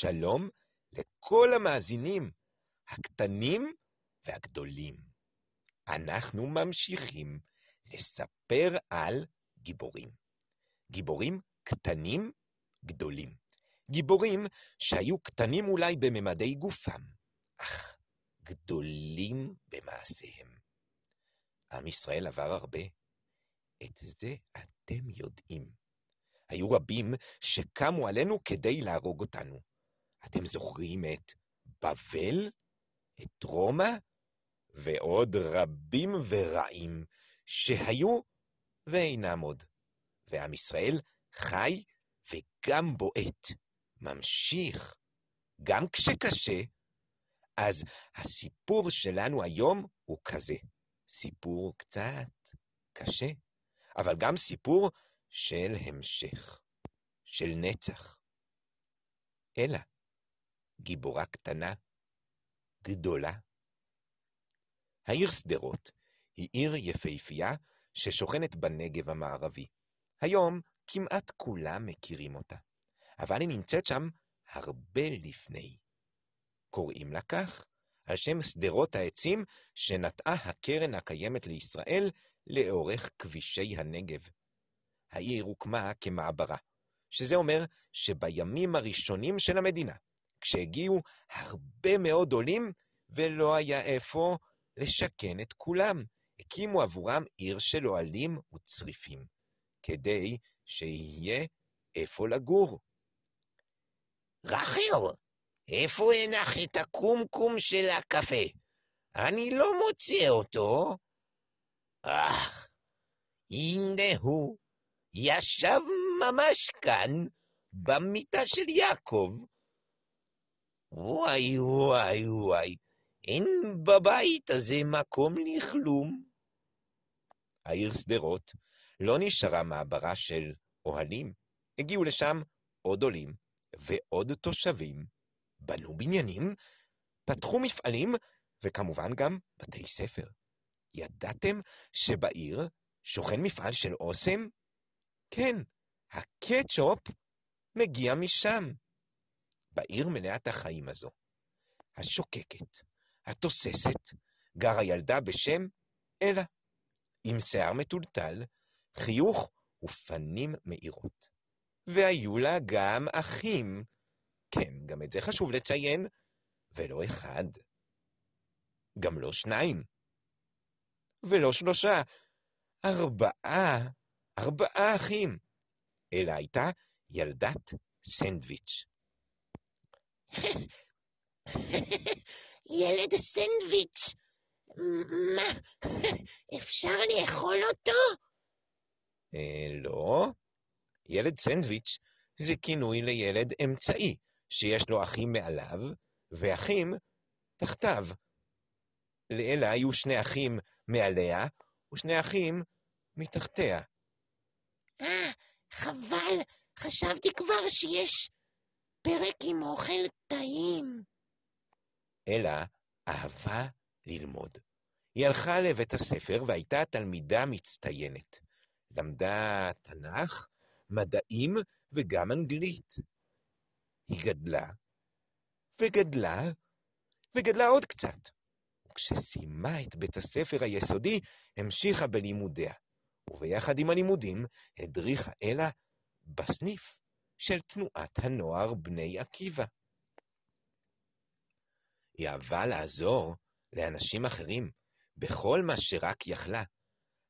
שלום לכל המאזינים, הקטנים והגדולים. אנחנו ממשיכים לספר על גיבורים. גיבורים קטנים גדולים. גיבורים שהיו קטנים אולי בממדי גופם, אך גדולים במעשיהם. עם ישראל עבר הרבה. את זה אתם יודעים. היו רבים שקמו עלינו כדי להרוג אותנו. אתם זוכרים את בבל, את רומא, ועוד רבים ורעים שהיו ואינם עוד. ועם ישראל חי וגם בועט, ממשיך, גם כשקשה. אז הסיפור שלנו היום הוא כזה, סיפור קצת קשה, אבל גם סיפור של המשך, של נצח. אלא גיבורה קטנה, גדולה. העיר שדרות היא עיר יפהפייה ששוכנת בנגב המערבי. היום כמעט כולם מכירים אותה, אבל היא נמצאת שם הרבה לפני. קוראים לה כך על שם שדרות העצים שנטעה הקרן הקיימת לישראל לאורך כבישי הנגב. העיר הוקמה כמעברה, שזה אומר שבימים הראשונים של המדינה, כשהגיעו הרבה מאוד עולים ולא היה איפה לשכן את כולם, הקימו עבורם עיר של אוהלים וצריפים, כדי שיהיה איפה לגור. רחל, איפה הנח את הקומקום של הקפה? אני לא מוצא אותו. אך, הנה הוא, ישב ממש כאן, במיטה של יעקב. וואי, וואי, וואי, אין בבית הזה מקום לכלום. העיר שדרות לא נשארה מעברה של אוהלים. הגיעו לשם עוד עולים ועוד תושבים, בנו בניינים, פתחו מפעלים, וכמובן גם בתי ספר. ידעתם שבעיר שוכן מפעל של אוסם? כן, הקטשופ מגיע משם. בעיר מלאת החיים הזו, השוקקת, התוססת, גרה ילדה בשם אלה, עם שיער מטולטל, חיוך ופנים מאירות. והיו לה גם אחים. כן, גם את זה חשוב לציין, ולא אחד. גם לא שניים. ולא שלושה. ארבעה, ארבעה אחים. אלא הייתה ילדת סנדוויץ'. ילד סנדוויץ', מה, אפשר לאכול אותו? אה, לא. ילד סנדוויץ' זה כינוי לילד אמצעי, שיש לו אחים מעליו ואחים תחתיו. לאלה היו שני אחים מעליה ושני אחים מתחתיה. אה, חבל, חשבתי כבר שיש פרק עם אוכל טעים. אלה אהבה ללמוד. היא הלכה לבית הספר והייתה תלמידה מצטיינת. למדה תנ"ך, מדעים וגם אנגלית. היא גדלה, וגדלה, וגדלה עוד קצת. וכשסיימה את בית הספר היסודי, המשיכה בלימודיה, וביחד עם הלימודים הדריכה אלה בסניף של תנועת הנוער בני עקיבא. היא אהבה לעזור לאנשים אחרים בכל מה שרק יכלה.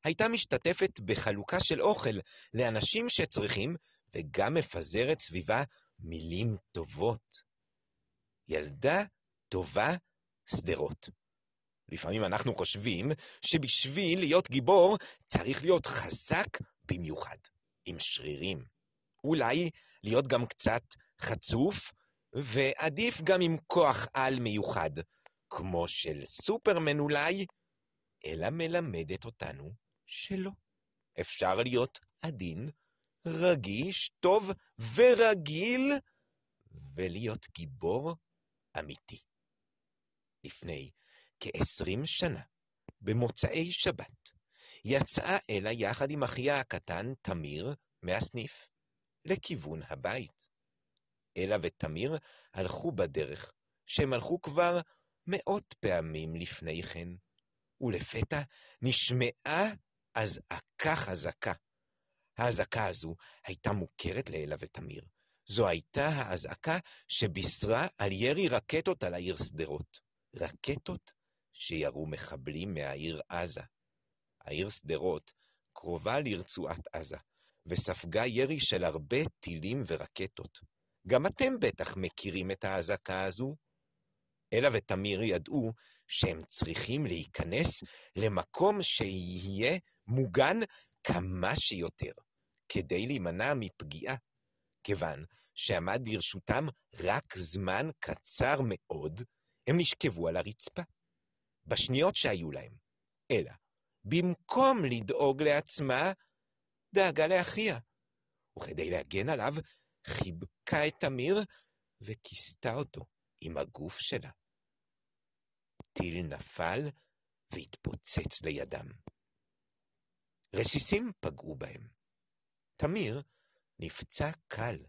הייתה משתתפת בחלוקה של אוכל לאנשים שצריכים, וגם מפזרת סביבה מילים טובות. ילדה טובה שדרות. לפעמים אנחנו חושבים שבשביל להיות גיבור צריך להיות חזק במיוחד, עם שרירים. אולי להיות גם קצת חצוף, ועדיף גם עם כוח על מיוחד, כמו של סופרמן אולי, אלא מלמדת אותנו שלא. אפשר להיות עדין, רגיש, טוב ורגיל, ולהיות גיבור אמיתי. לפני כעשרים שנה, במוצאי שבת, יצאה אלה יחד עם אחיה הקטן, תמיר, מהסניף, לכיוון הבית. אלה ותמיר הלכו בדרך, שהם הלכו כבר מאות פעמים לפני כן, ולפתע נשמעה אזעקה חזקה. האזעקה הזו הייתה מוכרת לאלה ותמיר. זו הייתה האזעקה שבישרה על ירי רקטות על העיר שדרות. רקטות שירו מחבלים מהעיר עזה. העיר שדרות קרובה לרצועת עזה, וספגה ירי של הרבה טילים ורקטות. גם אתם בטח מכירים את האזעקה הזו. אלה ותמיר ידעו שהם צריכים להיכנס למקום שיהיה מוגן כמה שיותר, כדי להימנע מפגיעה, כיוון שעמד לרשותם רק זמן קצר מאוד, הם נשכבו על הרצפה. בשניות שהיו להם, אלא, במקום לדאוג לעצמה, דאגה לאחיה, וכדי להגן עליו, חיבקה את תמיר וכיסתה אותו עם הגוף שלה. טיל נפל והתפוצץ לידם. רסיסים פגעו בהם. תמיר נפצע קל,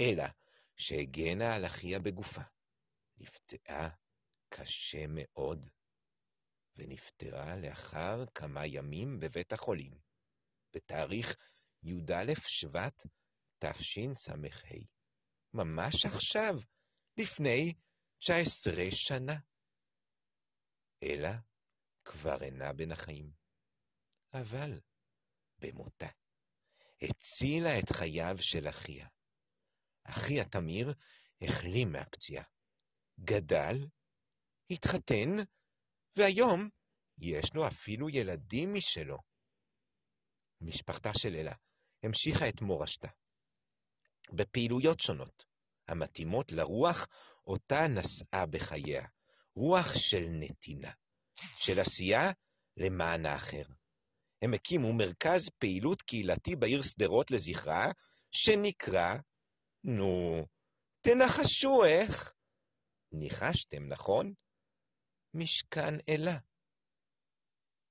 אלא שהגנה על אחיה בגופה. נפצעה קשה מאוד, ונפטרה לאחר כמה ימים בבית החולים, בתאריך י"א שבט תשס"ה. ממש עכשיו, לפני 19 שנה. אלא כבר אינה בין החיים. אבל במותה הצילה את חייו של אחיה. אחיה תמיר החלים מהפציעה, גדל, התחתן, והיום יש לו אפילו ילדים משלו. משפחתה של אלה המשיכה את מורשתה בפעילויות שונות, המתאימות לרוח אותה נשאה בחייה, רוח של נתינה, של עשייה למען האחר. הם הקימו מרכז פעילות קהילתי בעיר שדרות לזכרה, שנקרא, נו, תנחשו איך. ניחשתם, נכון? משכן אלה.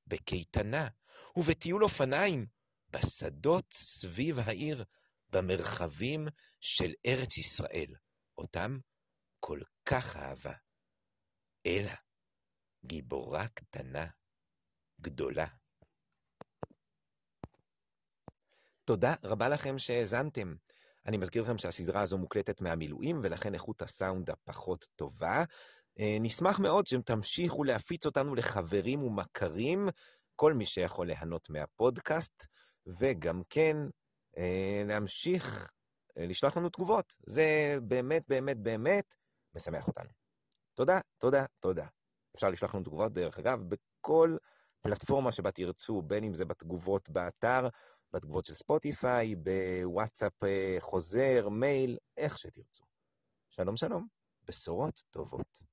בקייטנה ובטיול אופניים, בשדות סביב העיר, במרחבים של ארץ ישראל, אותם כל כך אהבה. אלא גיבורה קטנה, גדולה. תודה רבה לכם שהאזנתם. אני מזכיר לכם שהסדרה הזו מוקלטת מהמילואים, ולכן איכות הסאונד הפחות טובה. אה, נשמח מאוד שאתם תמשיכו להפיץ אותנו לחברים ומכרים, כל מי שיכול ליהנות מהפודקאסט, וגם כן אה, להמשיך אה, לשלוח לנו תגובות. זה באמת, באמת, באמת משמח אותנו. תודה, תודה, תודה. אפשר לשלוח לנו תגובות, דרך אגב, בכל פלטפורמה שבה תרצו, בין אם זה בתגובות באתר, בתגובות של ספוטיפיי, בוואטסאפ אה, חוזר, מייל, איך שתרצו. שלום שלום, בשורות טובות.